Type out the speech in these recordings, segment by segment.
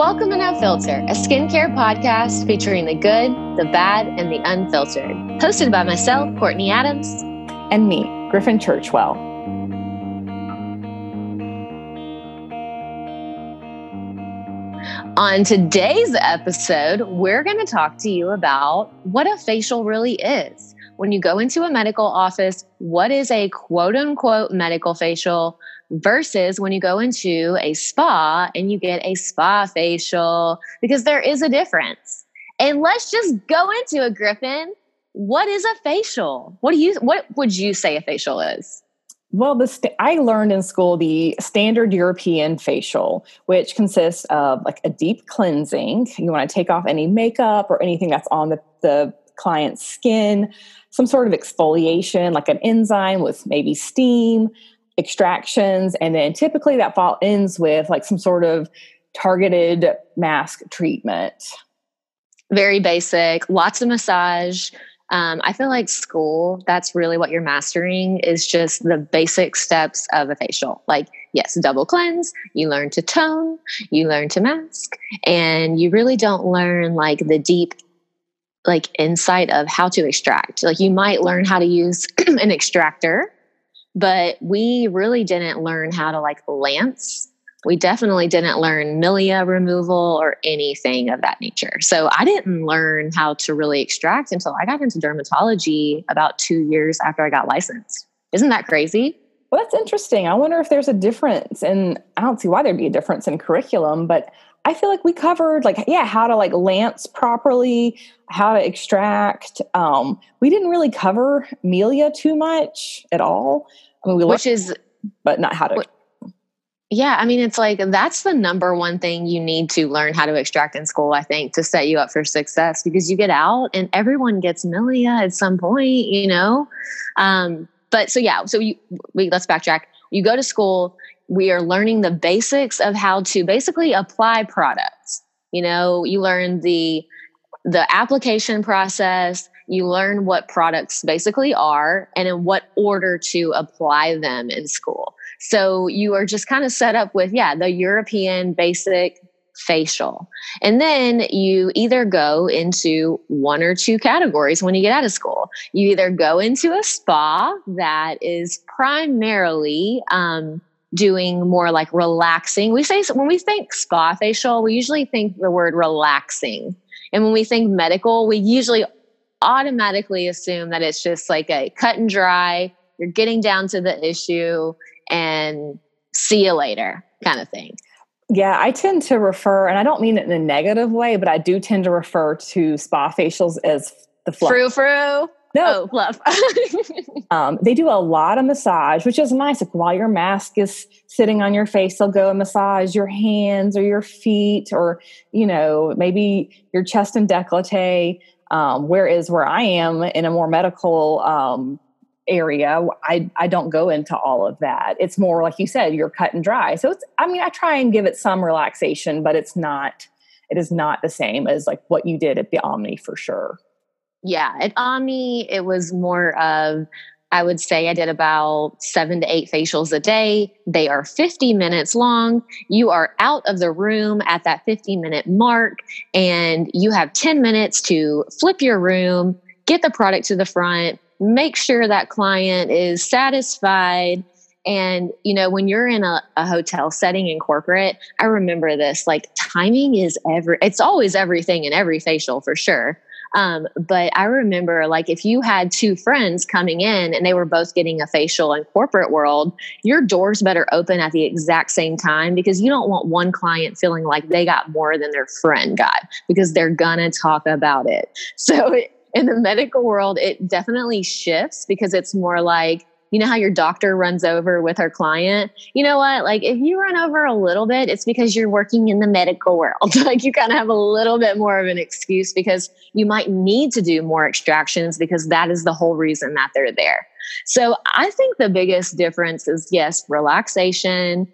Welcome to No Filter, a skincare podcast featuring the good, the bad, and the unfiltered. Hosted by myself, Courtney Adams. And me, Griffin Churchwell. On today's episode, we're going to talk to you about what a facial really is. When you go into a medical office, what is a quote unquote medical facial? Versus when you go into a spa and you get a spa facial because there is a difference. And let's just go into it, Griffin. What is a facial? What do you what would you say a facial is? Well, the st- I learned in school the standard European facial, which consists of like a deep cleansing. You want to take off any makeup or anything that's on the, the client's skin, some sort of exfoliation, like an enzyme with maybe steam, extractions, and then typically that fall ends with like some sort of targeted mask treatment. Very basic, lots of massage. Um, I feel like school, that's really what you're mastering is just the basic steps of a facial. Like, yes, double cleanse, you learn to tone, you learn to mask, and you really don't learn like the deep like insight of how to extract. Like you might learn how to use an extractor but we really didn't learn how to like lance we definitely didn't learn milia removal or anything of that nature. So I didn't learn how to really extract until I got into dermatology about two years after I got licensed. Isn't that crazy? Well, that's interesting. I wonder if there's a difference, and I don't see why there'd be a difference in curriculum, but I feel like we covered like yeah how to like lance properly, how to extract. Um, we didn't really cover Milia too much at all. I mean, we which is but not how to. Yeah, I mean, it's like that's the number one thing you need to learn how to extract in school, I think, to set you up for success because you get out and everyone gets Milia at some point, you know? Um, but so, yeah, so you, we, let's backtrack. You go to school, we are learning the basics of how to basically apply products. You know, you learn the the application process, you learn what products basically are and in what order to apply them in school. So you are just kind of set up with, yeah, the European basic facial. And then you either go into one or two categories when you get out of school. You either go into a spa that is primarily, um, doing more like relaxing. We say when we think spa facial, we usually think the word relaxing. And when we think medical, we usually automatically assume that it's just like a cut and dry, you're getting down to the issue and see you later kind of thing. Yeah, I tend to refer, and I don't mean it in a negative way, but I do tend to refer to spa facials as the fluff. Frou frou. No, oh, fluff. um, they do a lot of massage, which is nice. Like while your mask is sitting on your face, they'll go and massage your hands or your feet, or you know maybe your chest and décolleté. Um, whereas where I am in a more medical um, area, I I don't go into all of that. It's more like you said, you're cut and dry. So it's I mean I try and give it some relaxation, but it's not it is not the same as like what you did at the Omni for sure. Yeah, at Omni, it was more of, I would say I did about seven to eight facials a day. They are 50 minutes long. You are out of the room at that 50 minute mark, and you have 10 minutes to flip your room, get the product to the front, make sure that client is satisfied. And, you know, when you're in a, a hotel setting in corporate, I remember this like timing is every, it's always everything in every facial for sure um, but I remember like if you had two friends coming in and they were both getting a facial in corporate world, your doors better open at the exact same time because you don't want one client feeling like they got more than their friend got because they're gonna talk about it. So in the medical world, it definitely shifts because it's more like you know how your doctor runs over with her client? You know what? Like if you run over a little bit it's because you're working in the medical world. Like you kind of have a little bit more of an excuse because you might need to do more extractions because that is the whole reason that they're there. So i think the biggest difference is yes relaxation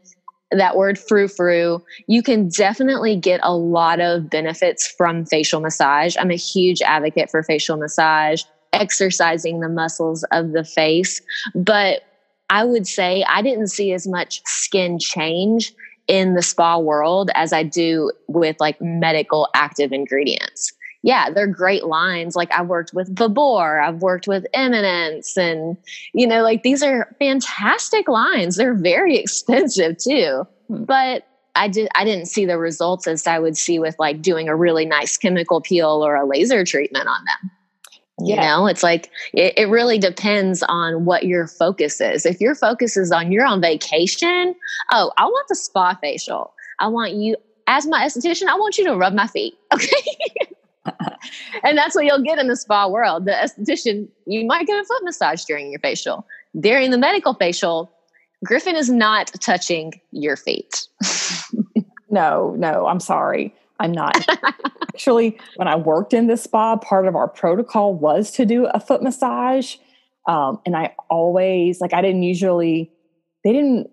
that word frou frou, you can definitely get a lot of benefits from facial massage. I'm a huge advocate for facial massage exercising the muscles of the face. But I would say I didn't see as much skin change in the spa world as I do with like medical active ingredients. Yeah, they're great lines. Like I've worked with Babor, I've worked with Eminence, and you know, like these are fantastic lines. They're very expensive too. Hmm. But I did I didn't see the results as I would see with like doing a really nice chemical peel or a laser treatment on them. Yeah. You know, it's like it, it really depends on what your focus is. If your focus is on you're on vacation, oh, I want the spa facial. I want you as my esthetician, I want you to rub my feet. Okay. and that's what you'll get in the spa world. The esthetician, you might get a foot massage during your facial. During the medical facial, Griffin is not touching your feet. no, no, I'm sorry. I'm not. Actually, when I worked in this spa, part of our protocol was to do a foot massage. Um, and I always, like, I didn't usually, they didn't,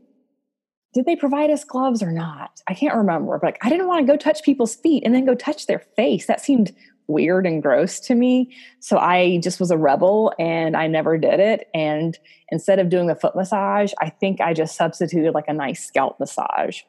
did they provide us gloves or not? I can't remember. But like, I didn't want to go touch people's feet and then go touch their face. That seemed weird and gross to me. So I just was a rebel and I never did it. And instead of doing the foot massage, I think I just substituted like a nice scalp massage.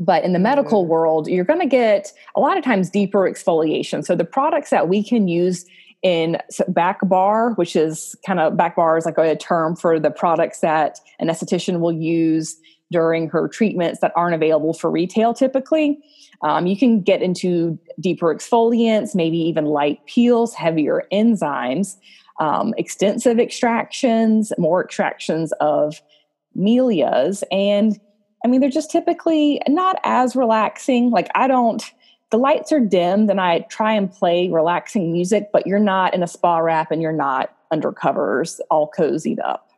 But in the medical mm-hmm. world, you're going to get a lot of times deeper exfoliation. So the products that we can use in back bar, which is kind of back bar is like a term for the products that an esthetician will use during her treatments that aren't available for retail typically. Um, you can get into deeper exfoliants, maybe even light peels, heavier enzymes, um, extensive extractions, more extractions of melias. And I mean, they're just typically not as relaxing. Like, I don't, the lights are dimmed and I try and play relaxing music, but you're not in a spa wrap and you're not under covers all cozied up.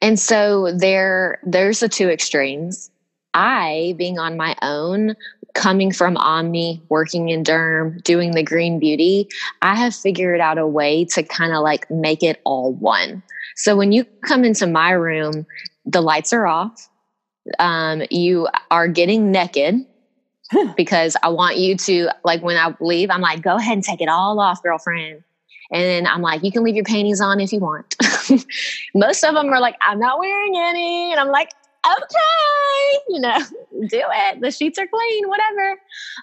And so there there's the two extremes. I being on my own, coming from Omni, working in Derm, doing the green beauty, I have figured out a way to kind of like make it all one. So when you come into my room, the lights are off. Um, you are getting naked because I want you to like when I leave, I'm like, go ahead and take it all off, girlfriend. And then I'm like, you can leave your panties on if you want. Most of them are like, I'm not wearing any. And I'm like, okay, you know, do it. The sheets are clean, whatever.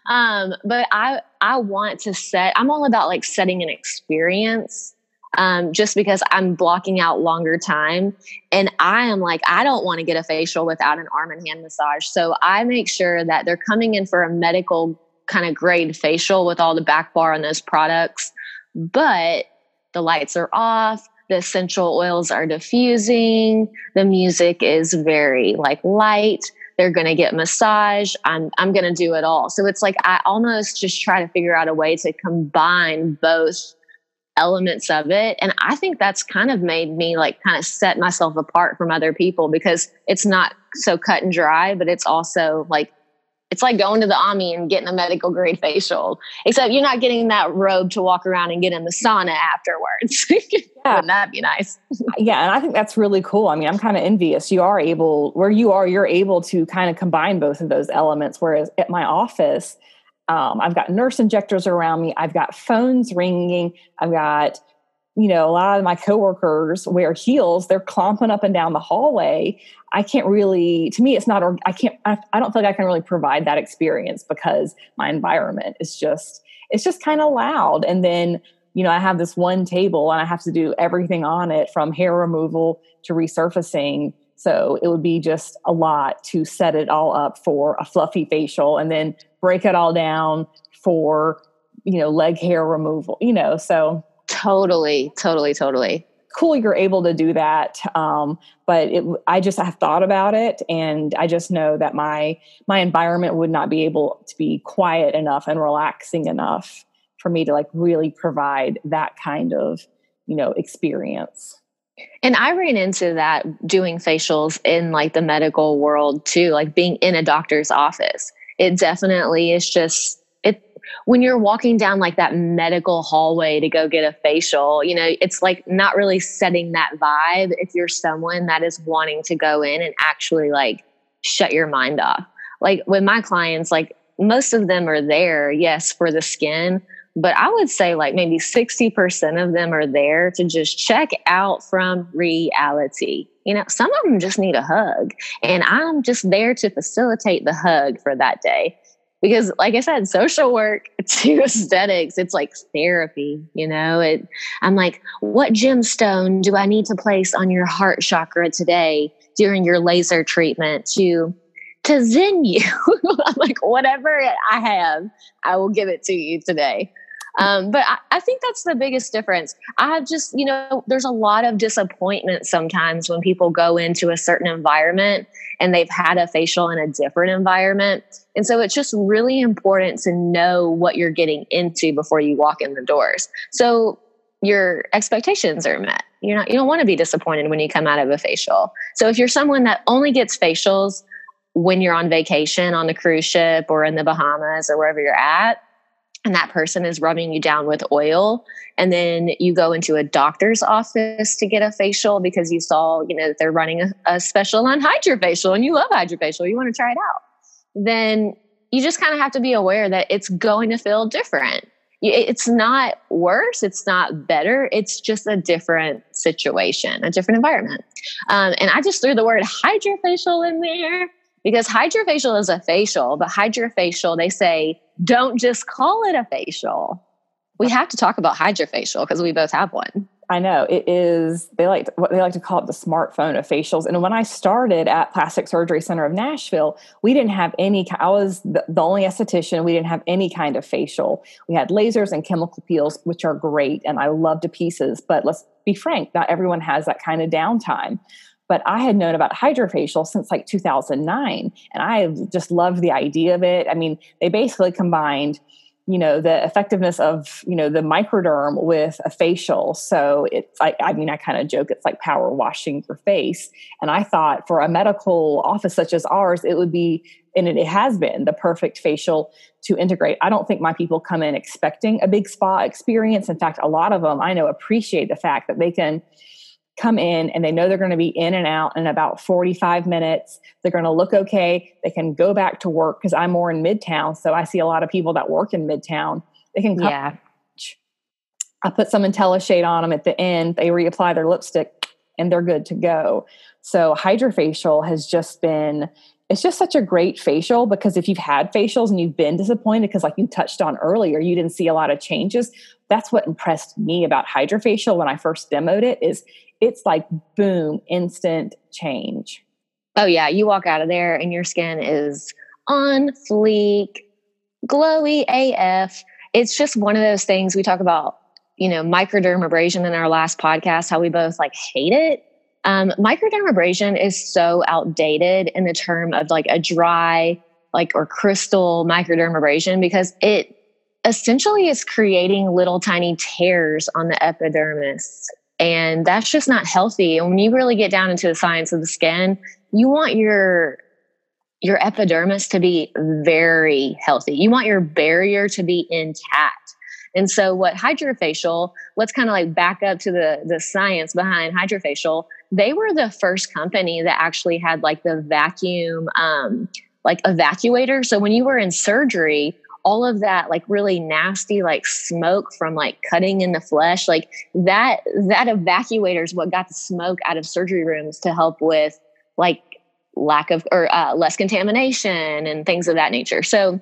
Um, but I I want to set, I'm all about like setting an experience. Um, just because I'm blocking out longer time. And I am like, I don't want to get a facial without an arm and hand massage. So I make sure that they're coming in for a medical kind of grade facial with all the back bar on those products but the lights are off the essential oils are diffusing the music is very like light they're going to get massage i'm i'm going to do it all so it's like i almost just try to figure out a way to combine both elements of it and i think that's kind of made me like kind of set myself apart from other people because it's not so cut and dry but it's also like it's like going to the Omni and getting a medical grade facial, except you're not getting that robe to walk around and get in the sauna afterwards. yeah. Wouldn't that be nice? yeah. And I think that's really cool. I mean, I'm kind of envious. You are able, where you are, you're able to kind of combine both of those elements. Whereas at my office, um, I've got nurse injectors around me, I've got phones ringing, I've got you know, a lot of my coworkers wear heels, they're clomping up and down the hallway. I can't really, to me, it's not, I can't, I, I don't feel like I can really provide that experience because my environment is just, it's just kind of loud. And then, you know, I have this one table and I have to do everything on it from hair removal to resurfacing. So it would be just a lot to set it all up for a fluffy facial and then break it all down for, you know, leg hair removal, you know, so Totally, totally, totally. Cool, you're able to do that. Um, but it, I just have thought about it, and I just know that my my environment would not be able to be quiet enough and relaxing enough for me to like really provide that kind of you know experience. And I ran into that doing facials in like the medical world too, like being in a doctor's office. It definitely is just it when you're walking down like that medical hallway to go get a facial, you know, it's like not really setting that vibe if you're someone that is wanting to go in and actually like shut your mind off. Like with my clients, like most of them are there, yes, for the skin, but I would say like maybe 60% of them are there to just check out from reality. You know, some of them just need a hug. And I'm just there to facilitate the hug for that day. Because, like I said, social work to aesthetics, it's like therapy. You know, it, I'm like, what gemstone do I need to place on your heart chakra today during your laser treatment to to zen you? I'm like, whatever I have, I will give it to you today. Um, but I, I, think that's the biggest difference. I have just, you know, there's a lot of disappointment sometimes when people go into a certain environment and they've had a facial in a different environment. And so it's just really important to know what you're getting into before you walk in the doors. So your expectations are met. You're not, you don't want to be disappointed when you come out of a facial. So if you're someone that only gets facials when you're on vacation on the cruise ship or in the Bahamas or wherever you're at, and that person is rubbing you down with oil and then you go into a doctor's office to get a facial because you saw you know they're running a, a special on HydraFacial and you love HydraFacial you want to try it out then you just kind of have to be aware that it's going to feel different. It's not worse it's not better it's just a different situation a different environment. Um, and i just threw the word HydraFacial in there because HydraFacial is a facial, but HydraFacial, they say, don't just call it a facial. We have to talk about HydraFacial because we both have one. I know it is. They like what they like to call it the smartphone of facials. And when I started at Plastic Surgery Center of Nashville, we didn't have any. I was the, the only esthetician. We didn't have any kind of facial. We had lasers and chemical peels, which are great, and I love to pieces. But let's be frank, not everyone has that kind of downtime but I had known about HydraFacial since like 2009 and I just loved the idea of it. I mean, they basically combined you know the effectiveness of you know the microderm with a facial. So it's like i mean i kind of joke it's like power washing your face. And i thought for a medical office such as ours it would be and it has been the perfect facial to integrate. I don't think my people come in expecting a big spa experience. In fact a lot of them i know appreciate the fact that they can come in and they know they're going to be in and out in about 45 minutes. They're going to look okay. They can go back to work because I'm more in Midtown. So I see a lot of people that work in Midtown. They can come. Yeah. I put some IntelliShade on them at the end. They reapply their lipstick and they're good to go. So HydraFacial has just been it's just such a great facial because if you've had facials and you've been disappointed because like you touched on earlier you didn't see a lot of changes that's what impressed me about HydraFacial when i first demoed it is it's like boom, instant change. Oh, yeah. You walk out of there and your skin is on fleek, glowy AF. It's just one of those things we talk about, you know, microdermabrasion in our last podcast, how we both like hate it. Um, microdermabrasion is so outdated in the term of like a dry, like, or crystal microdermabrasion because it essentially is creating little tiny tears on the epidermis and that's just not healthy. And when you really get down into the science of the skin, you want your your epidermis to be very healthy. You want your barrier to be intact. And so what HydraFacial, let's kind of like back up to the the science behind HydraFacial. They were the first company that actually had like the vacuum um like evacuator. So when you were in surgery, all of that like really nasty like smoke from like cutting in the flesh like that that evacuator is what got the smoke out of surgery rooms to help with like lack of or uh, less contamination and things of that nature so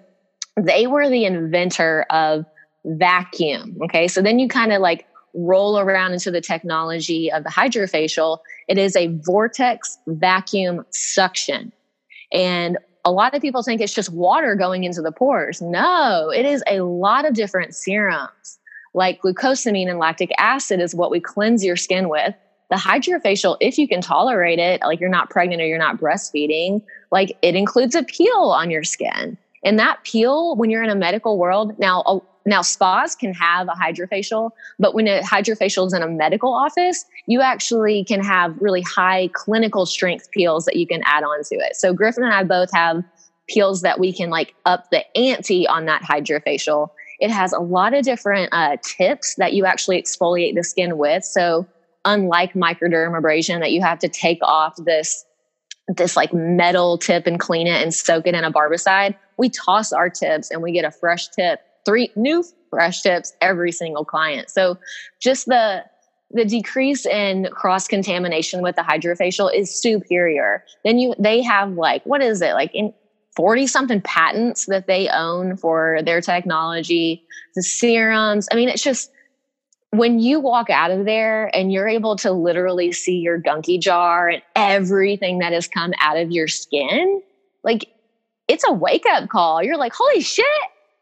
they were the inventor of vacuum okay so then you kind of like roll around into the technology of the HydraFacial it is a vortex vacuum suction and a lot of people think it's just water going into the pores. No, it is a lot of different serums. Like glucosamine and lactic acid is what we cleanse your skin with. The HydraFacial, if you can tolerate it, like you're not pregnant or you're not breastfeeding, like it includes a peel on your skin. And that peel, when you're in a medical world, now now, spas can have a HydraFacial, but when a HydraFacial is in a medical office, you actually can have really high clinical strength peels that you can add on to it. So, Griffin and I both have peels that we can like up the ante on that HydraFacial. It has a lot of different uh, tips that you actually exfoliate the skin with. So, unlike microdermabrasion, that you have to take off this this like metal tip and clean it and soak it in a barbicide, we toss our tips and we get a fresh tip three new fresh tips every single client. So just the the decrease in cross contamination with the HydraFacial is superior. Then you they have like what is it like in 40 something patents that they own for their technology, the serums. I mean, it's just when you walk out of there and you're able to literally see your gunky jar and everything that has come out of your skin, like it's a wake up call. You're like, holy shit,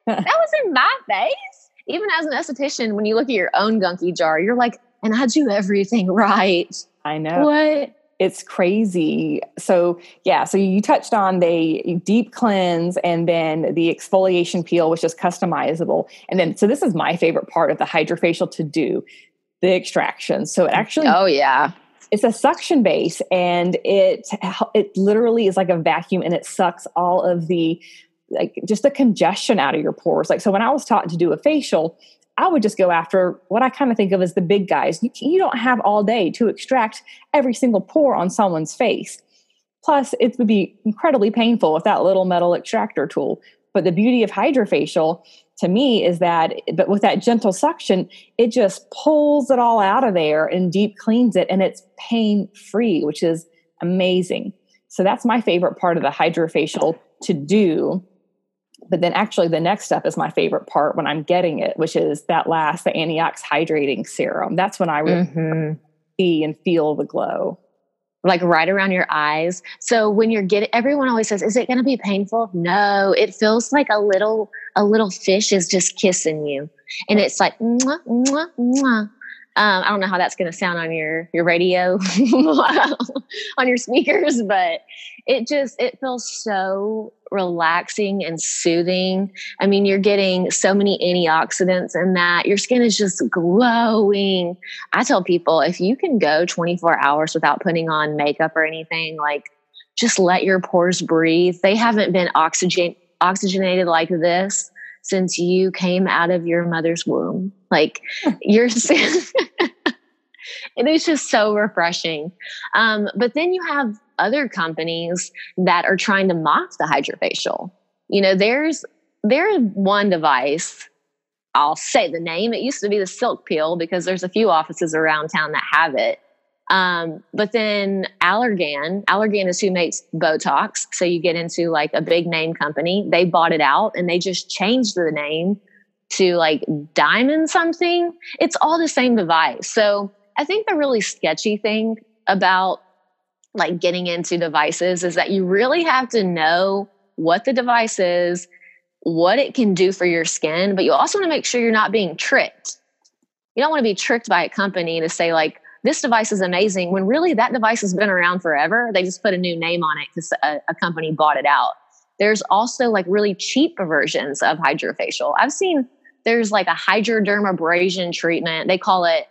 that was in my face. Even as an esthetician, when you look at your own gunky jar, you're like, and I do everything right. I know. What? It's crazy. So, yeah, so you touched on the deep cleanse and then the exfoliation peel, which is customizable. And then, so this is my favorite part of the HydraFacial to do the extraction. So, it actually, oh, yeah. It's a suction base and it it literally is like a vacuum and it sucks all of the like just the congestion out of your pores. Like so when I was taught to do a facial, I would just go after what I kind of think of as the big guys. You, you don't have all day to extract every single pore on someone's face. Plus, it would be incredibly painful with that little metal extractor tool. But the beauty of HydraFacial to me is that, but with that gentle suction, it just pulls it all out of there and deep cleans it, and it's pain free, which is amazing. So that's my favorite part of the HydraFacial to do but then actually the next step is my favorite part when I'm getting it, which is that last, the antiox hydrating serum. That's when I really mm-hmm. see and feel the glow. Like right around your eyes. So when you're getting, everyone always says, "Is it going to be painful?" No, it feels like a little, a little fish is just kissing you, and it's like, mwah, mwah, mwah. Um, I don't know how that's going to sound on your your radio, on your speakers, but it just it feels so relaxing and soothing. I mean, you're getting so many antioxidants in that. Your skin is just glowing. I tell people if you can go 24 hours without putting on makeup or anything, like just let your pores breathe. They haven't been oxygen oxygenated like this since you came out of your mother's womb. Like you're it is just so refreshing. Um, but then you have other companies that are trying to mock the HydraFacial. You know, there's there's one device. I'll say the name. It used to be the Silk Peel because there's a few offices around town that have it. Um, but then Allergan, Allergan is who makes Botox. So you get into like a big name company. They bought it out and they just changed the name to like Diamond something. It's all the same device. So I think the really sketchy thing about like getting into devices is that you really have to know what the device is, what it can do for your skin, but you also want to make sure you're not being tricked. You don't want to be tricked by a company to say, like, this device is amazing when really that device has been around forever. They just put a new name on it because a, a company bought it out. There's also like really cheap versions of HydraFacial. I've seen there's like a hydrodermabrasion treatment. They call it,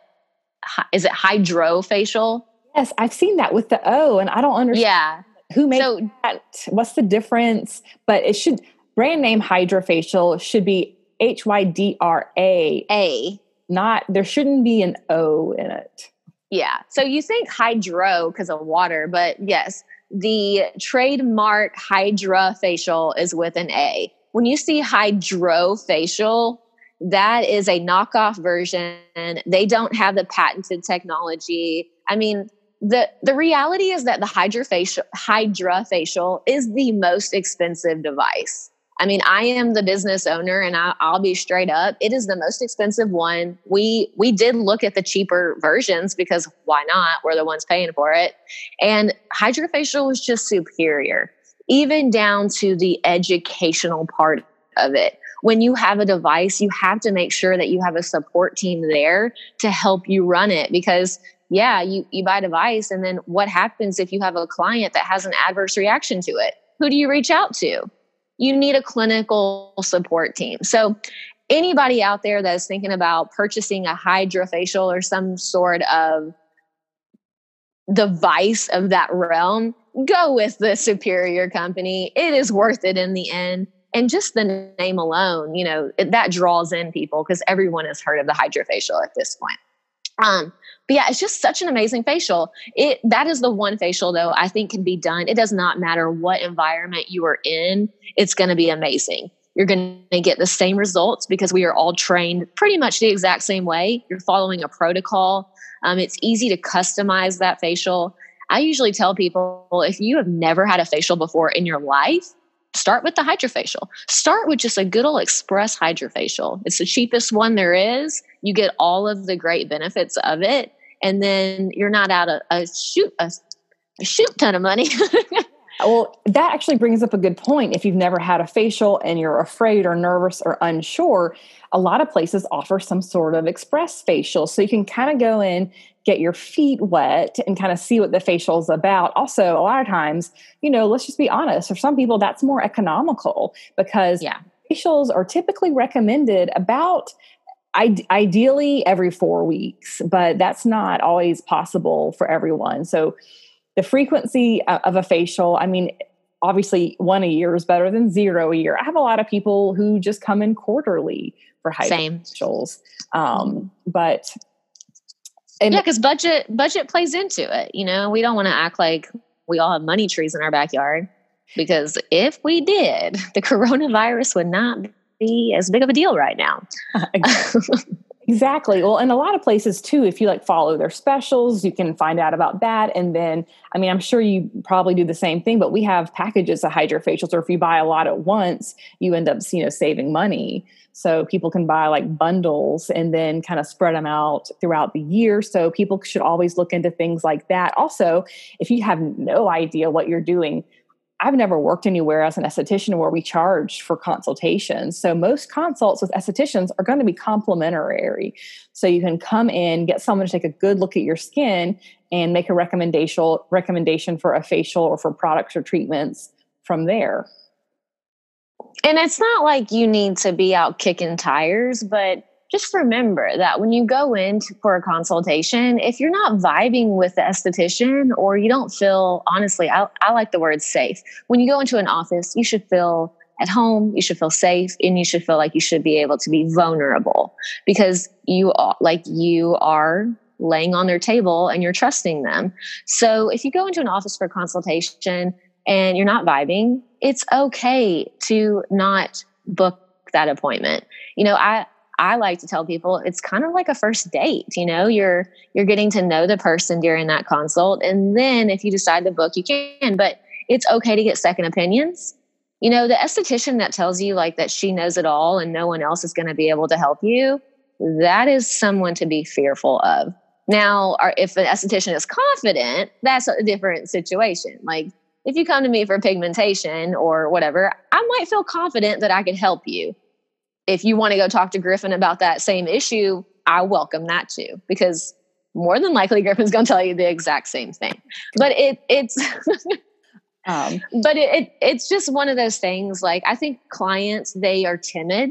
is it hydrofacial? Yes, I've seen that with the O, and I don't understand. Yeah. Who made so, that? What's the difference? But it should brand name HydraFacial should be H Y D R A A. Not there shouldn't be an O in it. Yeah. So you think hydro because of water, but yes, the trademark Hydra facial is with an A. When you see Hydro facial, that is a knockoff version. They don't have the patented technology. I mean, the the reality is that the HydraFacial HydraFacial is the most expensive device. I mean, I am the business owner, and I, will be straight up. It is the most expensive one. We we did look at the cheaper versions because why not? We're the ones paying for it, and HydraFacial was just superior, even down to the educational part of it. When you have a device, you have to make sure that you have a support team there to help you run it because yeah, you, you buy a device. And then what happens if you have a client that has an adverse reaction to it? Who do you reach out to? You need a clinical support team. So, anybody out there that is thinking about purchasing a HydraFacial or some sort of device of that realm, go with the superior company. It is worth it in the end. And just the name alone, you know, that draws in people because everyone has heard of the HydraFacial at this point. Um, but yeah, it's just such an amazing facial. It that is the one facial though I think can be done. It does not matter what environment you are in, it's going to be amazing. You're going to get the same results because we are all trained pretty much the exact same way. You're following a protocol. Um, it's easy to customize that facial. I usually tell people if you have never had a facial before in your life, start with the HydraFacial. Start with just a good old express HydraFacial. It's the cheapest one there is. You get all of the great benefits of it, and then you're not out a, a shoot a, a shoot ton of money. Well, that actually brings up a good point. If you've never had a facial and you're afraid or nervous or unsure, a lot of places offer some sort of express facial. So you can kind of go in, get your feet wet, and kind of see what the facial is about. Also, a lot of times, you know, let's just be honest, for some people, that's more economical because yeah. facials are typically recommended about ideally every four weeks, but that's not always possible for everyone. So the frequency of a facial, I mean, obviously one a year is better than zero a year. I have a lot of people who just come in quarterly for high facials. Um, but and yeah, because budget budget plays into it. You know, we don't want to act like we all have money trees in our backyard because if we did, the coronavirus would not be as big of a deal right now. Exactly. Well, in a lot of places too, if you like follow their specials, you can find out about that. And then, I mean, I'm sure you probably do the same thing, but we have packages of HydraFacials, or if you buy a lot at once, you end up, you know, saving money. So people can buy like bundles and then kind of spread them out throughout the year. So people should always look into things like that. Also, if you have no idea what you're doing, I've never worked anywhere as an esthetician where we charged for consultations. So most consults with estheticians are going to be complimentary. So you can come in, get someone to take a good look at your skin and make a recommendation recommendation for a facial or for products or treatments from there. And it's not like you need to be out kicking tires, but just remember that when you go in for a consultation, if you're not vibing with the esthetician or you don't feel, honestly, I, I like the word safe. When you go into an office, you should feel at home, you should feel safe, and you should feel like you should be able to be vulnerable because you are like you are laying on their table and you're trusting them. So if you go into an office for a consultation and you're not vibing, it's okay to not book that appointment. You know, I I like to tell people it's kind of like a first date, you know, you're you're getting to know the person during that consult and then if you decide to book you can, but it's okay to get second opinions. You know, the esthetician that tells you like that she knows it all and no one else is going to be able to help you, that is someone to be fearful of. Now, if an esthetician is confident, that's a different situation. Like if you come to me for pigmentation or whatever, I might feel confident that I could help you if you want to go talk to Griffin about that same issue, I welcome that too, because more than likely Griffin's going to tell you the exact same thing. But it it's um, but it, it it's just one of those things. Like I think clients they are timid.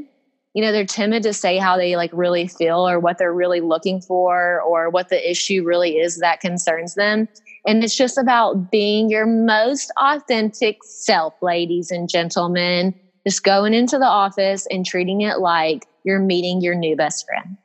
You know, they're timid to say how they like really feel or what they're really looking for or what the issue really is that concerns them. And it's just about being your most authentic self, ladies and gentlemen just going into the office and treating it like you're meeting your new best friend.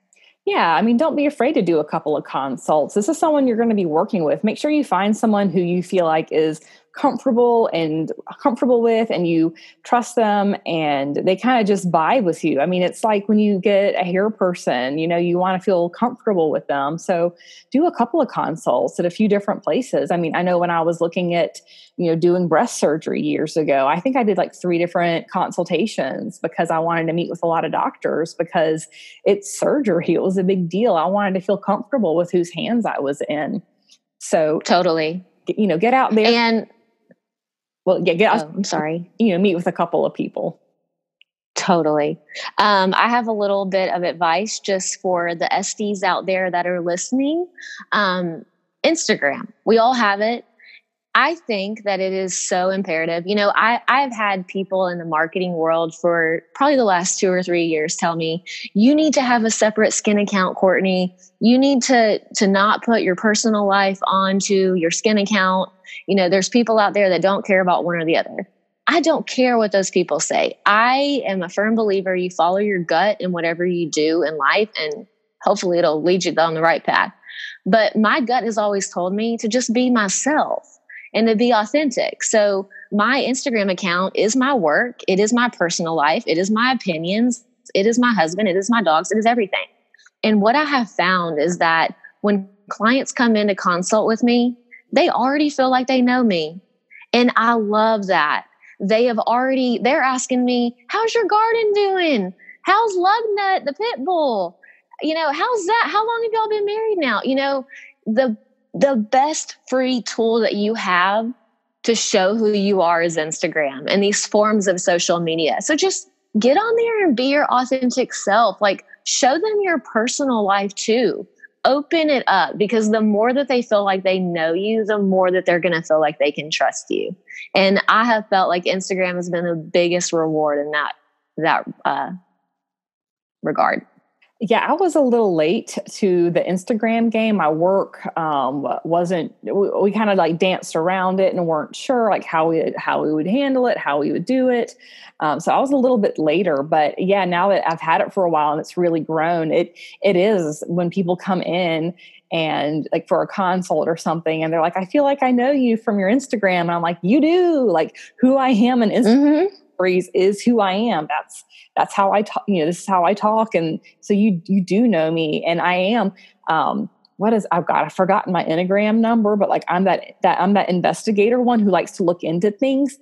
Yeah, I mean, don't be afraid to do a couple of consults. This is someone you're going to be working with. Make sure you find someone who you feel like is comfortable and comfortable with and you trust them and they kind of just vibe with you. I mean, it's like when you get a hair person, you know, you want to feel comfortable with them. So do a couple of consults at a few different places. I mean, I know when I was looking at, you know, doing breast surgery years ago, I think I did like three different consultations because I wanted to meet with a lot of doctors because it's surgery. It was a big deal. I wanted to feel comfortable with whose hands I was in. So totally you know get out there and well, yeah, get, oh, I'm sorry. You know, meet with a couple of people. Totally. Um, I have a little bit of advice just for the SDs out there that are listening. Um, Instagram, we all have it. I think that it is so imperative. You know, I, I've had people in the marketing world for probably the last two or three years tell me, you need to have a separate skin account, Courtney. You need to to not put your personal life onto your skin account. You know, there's people out there that don't care about one or the other. I don't care what those people say. I am a firm believer you follow your gut in whatever you do in life, and hopefully it'll lead you down the right path. But my gut has always told me to just be myself and to be authentic. So my Instagram account is my work, it is my personal life, it is my opinions, it is my husband, it is my dogs, it is everything. And what I have found is that when clients come in to consult with me, they already feel like they know me. And I love that. They have already, they're asking me, how's your garden doing? How's Lugnut, the pit bull? You know, how's that? How long have y'all been married now? You know, the the best free tool that you have to show who you are is Instagram and these forms of social media. So just get on there and be your authentic self. Like show them your personal life too. Open it up because the more that they feel like they know you, the more that they're going to feel like they can trust you. And I have felt like Instagram has been the biggest reward in that that uh, regard. Yeah, I was a little late to the Instagram game. My work um, wasn't. We, we kind of like danced around it and weren't sure like how we how we would handle it, how we would do it. Um, so I was a little bit later, but yeah, now that I've had it for a while and it's really grown, it it is when people come in and like for a consult or something, and they're like, "I feel like I know you from your Instagram," and I'm like, "You do." Like who I am and Instagram. Mm-hmm is who I am. That's that's how I talk. You know, this is how I talk, and so you you do know me, and I am. Um, what is I've got I've forgotten my enneagram number, but like I'm that that I'm that investigator one who likes to look into things.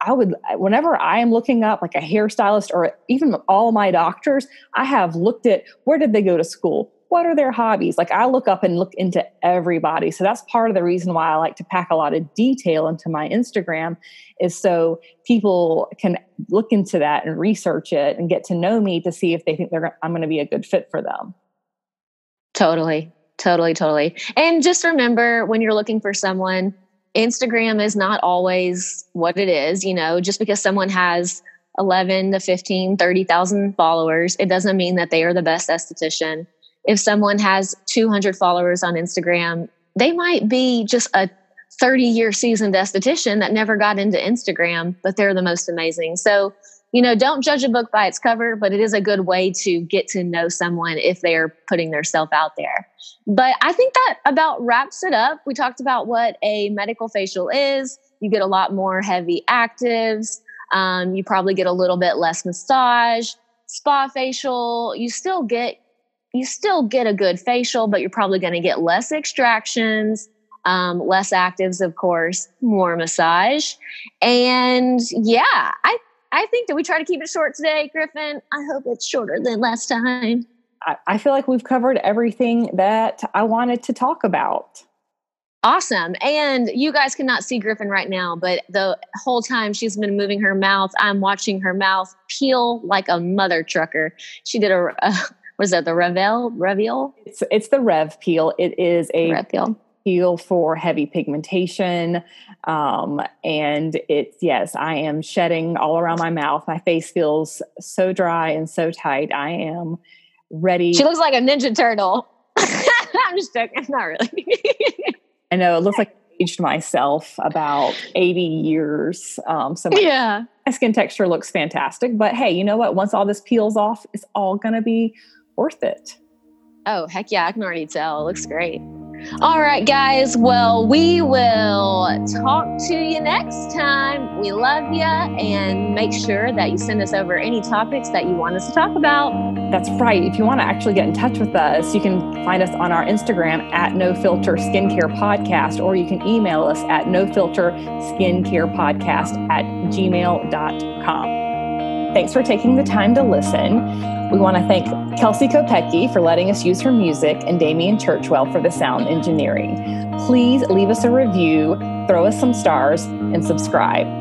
I would whenever I am looking up like a hairstylist or even all my doctors, I have looked at where did they go to school? What are their hobbies? Like I look up and look into everybody. So that's part of the reason why I like to pack a lot of detail into my Instagram is so people can look into that and research it and get to know me to see if they think they're I'm going to be a good fit for them. Totally. Totally, totally. And just remember when you're looking for someone, Instagram is not always what it is, you know, just because someone has 11 to 15, 30,000 followers, it doesn't mean that they are the best esthetician if someone has 200 followers on Instagram, they might be just a 30 year seasoned esthetician that never got into Instagram, but they're the most amazing. So, you know, don't judge a book by its cover, but it is a good way to get to know someone if they are putting their self out there. But I think that about wraps it up. We talked about what a medical facial is. You get a lot more heavy actives. Um, you probably get a little bit less massage. Spa facial, you still get you still get a good facial, but you're probably going to get less extractions, um, less actives, of course, more massage. And yeah, I, I think that we try to keep it short today, Griffin. I hope it's shorter than last time. I, I feel like we've covered everything that I wanted to talk about. Awesome. And you guys cannot see Griffin right now, but the whole time she's been moving her mouth, I'm watching her mouth peel like a mother trucker. She did a, a was that the Revel Reveal? It's it's the Rev peel. It is a Rev peel peel for heavy pigmentation. Um, and it's yes, I am shedding all around my mouth. My face feels so dry and so tight. I am ready. She looks like a ninja turtle. I'm just joking. Not really. I know it looks like I aged myself about 80 years. Um, so my, yeah, my skin texture looks fantastic. But hey, you know what? Once all this peels off, it's all gonna be worth it. Oh, heck yeah. I can already tell. It looks great. All right, guys. Well, we will talk to you next time. We love you and make sure that you send us over any topics that you want us to talk about. That's right. If you want to actually get in touch with us, you can find us on our Instagram at No Filter Skincare Podcast, or you can email us at No Filter Skincare Podcast at gmail.com. Thanks for taking the time to listen. We want to thank Kelsey Kopecki for letting us use her music and Damian Churchwell for the sound engineering. Please leave us a review, throw us some stars, and subscribe.